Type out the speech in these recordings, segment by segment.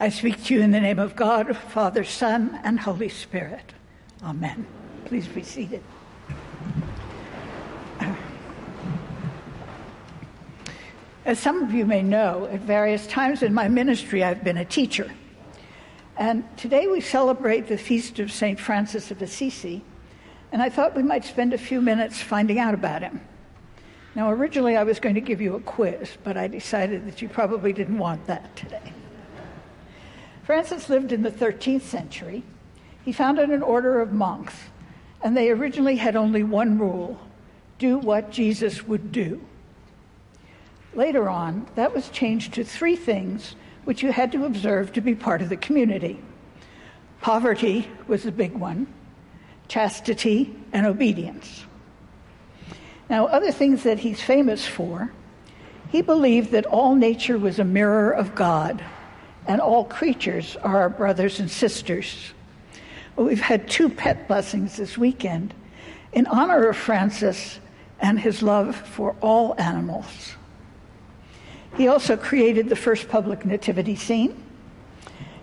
I speak to you in the name of God, Father, Son, and Holy Spirit. Amen. Please be seated. As some of you may know, at various times in my ministry, I've been a teacher. And today we celebrate the feast of St. Francis of Assisi, and I thought we might spend a few minutes finding out about him. Now, originally I was going to give you a quiz, but I decided that you probably didn't want that today. Francis lived in the 13th century. He founded an order of monks, and they originally had only one rule do what Jesus would do. Later on, that was changed to three things which you had to observe to be part of the community. Poverty was a big one, chastity, and obedience. Now, other things that he's famous for, he believed that all nature was a mirror of God and all creatures are our brothers and sisters. We've had two pet blessings this weekend in honor of Francis and his love for all animals. He also created the first public nativity scene,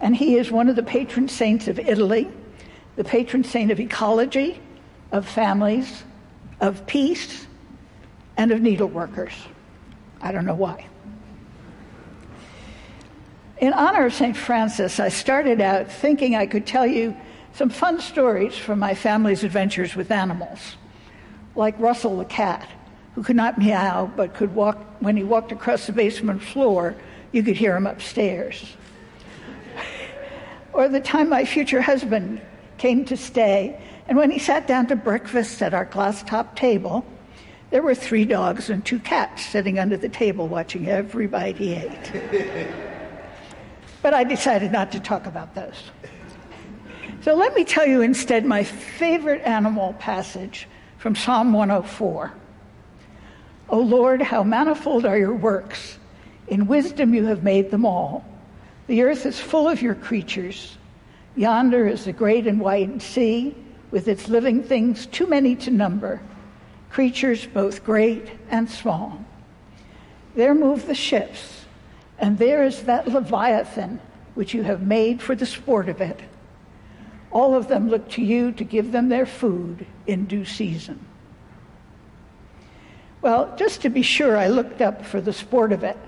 and he is one of the patron saints of Italy, the patron saint of ecology, of families, of peace, and of needleworkers. I don't know why. In honor of St. Francis, I started out thinking I could tell you some fun stories from my family's adventures with animals, like Russell the cat, who could not meow but could walk when he walked across the basement floor, you could hear him upstairs. or the time my future husband came to stay, and when he sat down to breakfast at our glass top table, there were three dogs and two cats sitting under the table watching every bite he ate. but I decided not to talk about those. So let me tell you instead my favorite animal passage from Psalm 104. O Lord, how manifold are your works! In wisdom you have made them all. The earth is full of your creatures. Yonder is the great and wide sea, with its living things too many to number, creatures both great and small. There move the ships, and there is that Leviathan which you have made for the sport of it. All of them look to you to give them their food in due season. Well, just to be sure, I looked up for the sport of it.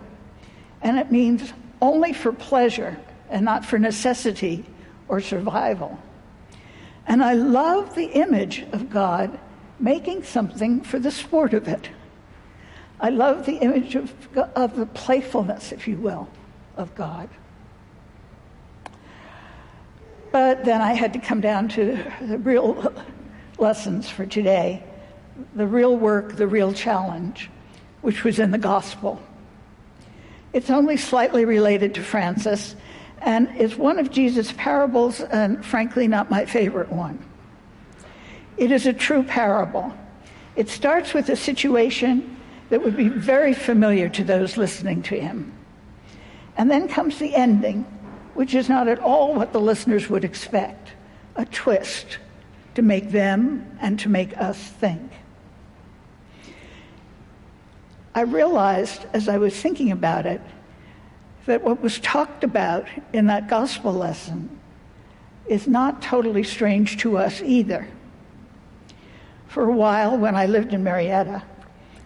And it means only for pleasure and not for necessity or survival. And I love the image of God making something for the sport of it. I love the image of, of the playfulness, if you will, of God. But then I had to come down to the real lessons for today the real work, the real challenge, which was in the gospel. It's only slightly related to Francis and it's one of Jesus' parables, and frankly, not my favorite one. It is a true parable. It starts with a situation that would be very familiar to those listening to him. And then comes the ending, which is not at all what the listeners would expect a twist to make them and to make us think. I realized as I was thinking about it that what was talked about in that gospel lesson is not totally strange to us either. For a while, when I lived in Marietta,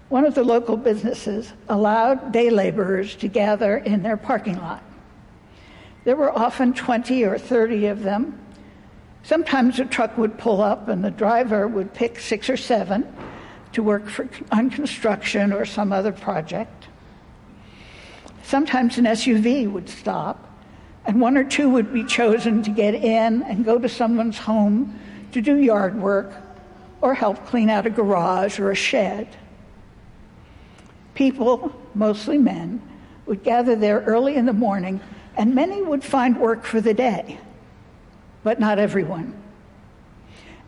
one of the local businesses allowed day laborers to gather in their parking lot. There were often 20 or 30 of them. Sometimes a truck would pull up and the driver would pick six or seven to work for, on construction or some other project. Sometimes an SUV would stop, and one or two would be chosen to get in and go to someone's home to do yard work or help clean out a garage or a shed. People, mostly men, would gather there early in the morning, and many would find work for the day, but not everyone.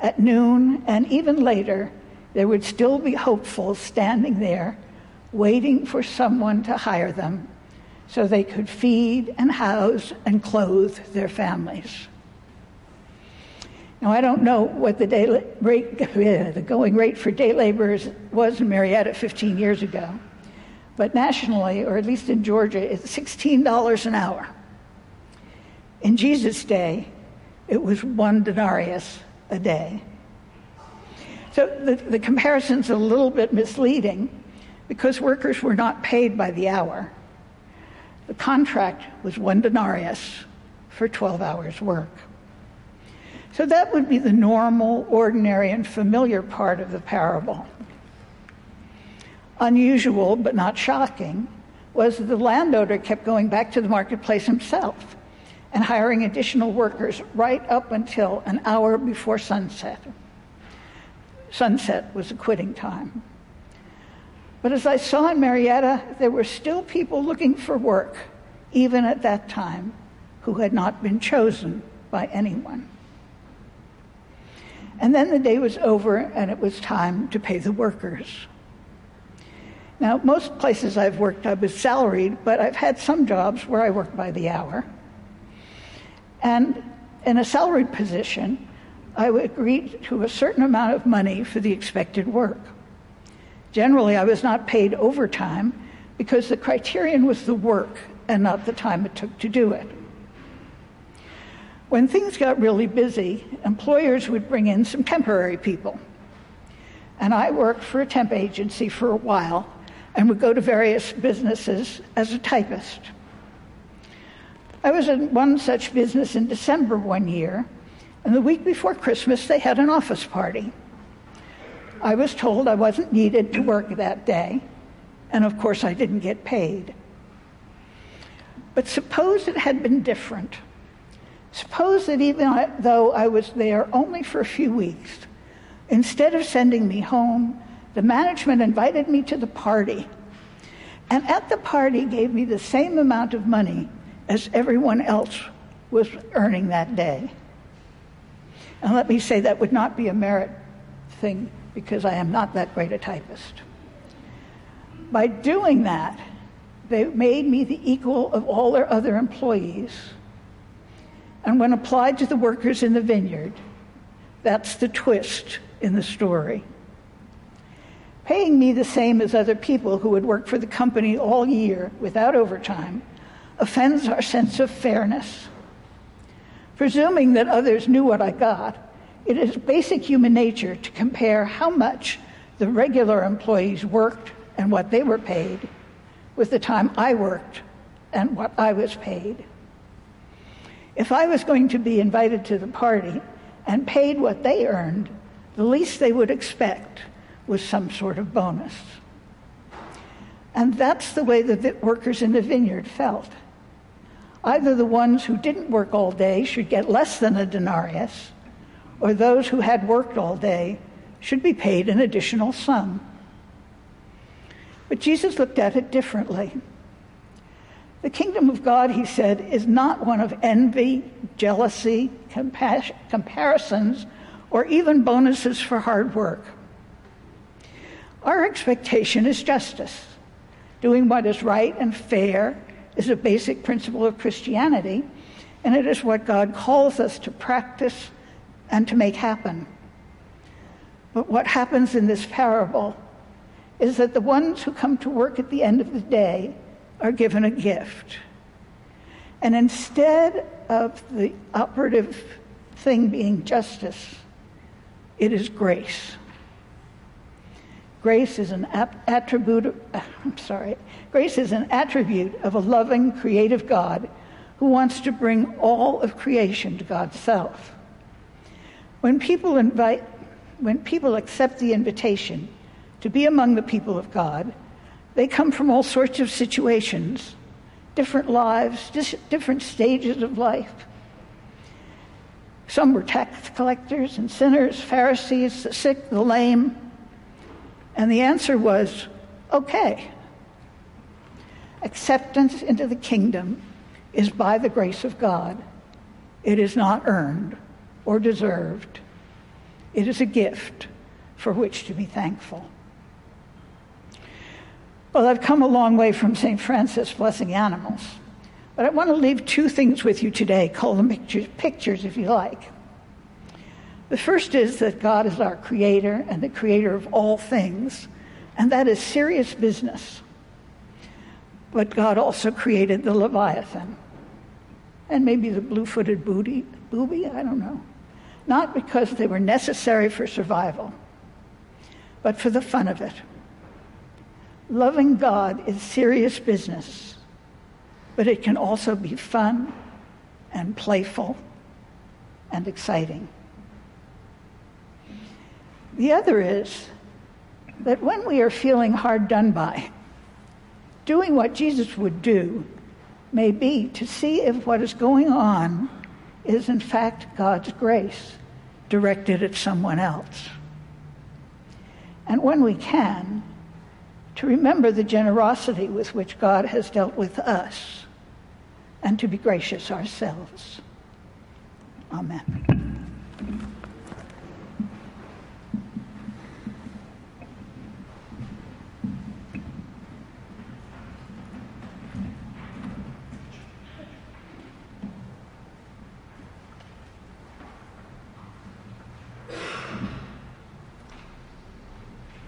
At noon and even later, there would still be hopefuls standing there waiting for someone to hire them so they could feed and house and clothe their families. Now, I don't know what the, day rate, the going rate for day laborers was in Marietta 15 years ago, but nationally, or at least in Georgia, it's $16 an hour. In Jesus' day, it was one denarius a day. So the, the comparison's a little bit misleading because workers were not paid by the hour. The contract was one denarius for 12 hours' work. So that would be the normal, ordinary, and familiar part of the parable. Unusual, but not shocking, was that the landowner kept going back to the marketplace himself and hiring additional workers right up until an hour before sunset. Sunset was the quitting time. But as I saw in Marietta, there were still people looking for work, even at that time, who had not been chosen by anyone. And then the day was over, and it was time to pay the workers. Now, most places I've worked, I was salaried, but I've had some jobs where I worked by the hour. And in a salaried position, I would agree to a certain amount of money for the expected work. Generally, I was not paid overtime because the criterion was the work and not the time it took to do it. When things got really busy, employers would bring in some temporary people. And I worked for a temp agency for a while and would go to various businesses as a typist. I was in one such business in December one year, and the week before Christmas they had an office party. I was told I wasn't needed to work that day, and of course I didn't get paid. But suppose it had been different. Suppose that even though I was there only for a few weeks, instead of sending me home, the management invited me to the party. And at the party gave me the same amount of money as everyone else was earning that day. And let me say that would not be a merit thing because I am not that great a typist. By doing that, they made me the equal of all their other employees. And when applied to the workers in the vineyard, that's the twist in the story. Paying me the same as other people who would work for the company all year without overtime offends our sense of fairness. Presuming that others knew what I got, it is basic human nature to compare how much the regular employees worked and what they were paid with the time I worked and what I was paid. If I was going to be invited to the party and paid what they earned, the least they would expect was some sort of bonus. And that's the way the workers in the vineyard felt. Either the ones who didn't work all day should get less than a denarius, or those who had worked all day should be paid an additional sum. But Jesus looked at it differently. The kingdom of God, he said, is not one of envy, jealousy, compas- comparisons, or even bonuses for hard work. Our expectation is justice, doing what is right and fair is a basic principle of Christianity, and it is what God calls us to practice and to make happen. But what happens in this parable is that the ones who come to work at the end of the day are given a gift. And instead of the operative thing being justice, it is grace. Grace is an attribute, I'm sorry, grace is an attribute of a loving, creative God who wants to bring all of creation to God's self. When people invite, when people accept the invitation to be among the people of God, they come from all sorts of situations, different lives, different stages of life. Some were tax collectors and sinners, Pharisees, the sick, the lame, and the answer was okay. Acceptance into the kingdom is by the grace of God. It is not earned or deserved. It is a gift for which to be thankful. Well, I've come a long way from St. Francis blessing animals, but I want to leave two things with you today. Call them pictures, pictures if you like. The first is that God is our creator and the creator of all things, and that is serious business. But God also created the Leviathan. and maybe the blue footed booby, I don't know. Not because they were necessary for survival, but for the fun of it. Loving God is serious business, but it can also be fun and playful and exciting. The other is that when we are feeling hard done by, doing what Jesus would do may be to see if what is going on is in fact God's grace directed at someone else. And when we can, to remember the generosity with which God has dealt with us and to be gracious ourselves. Amen.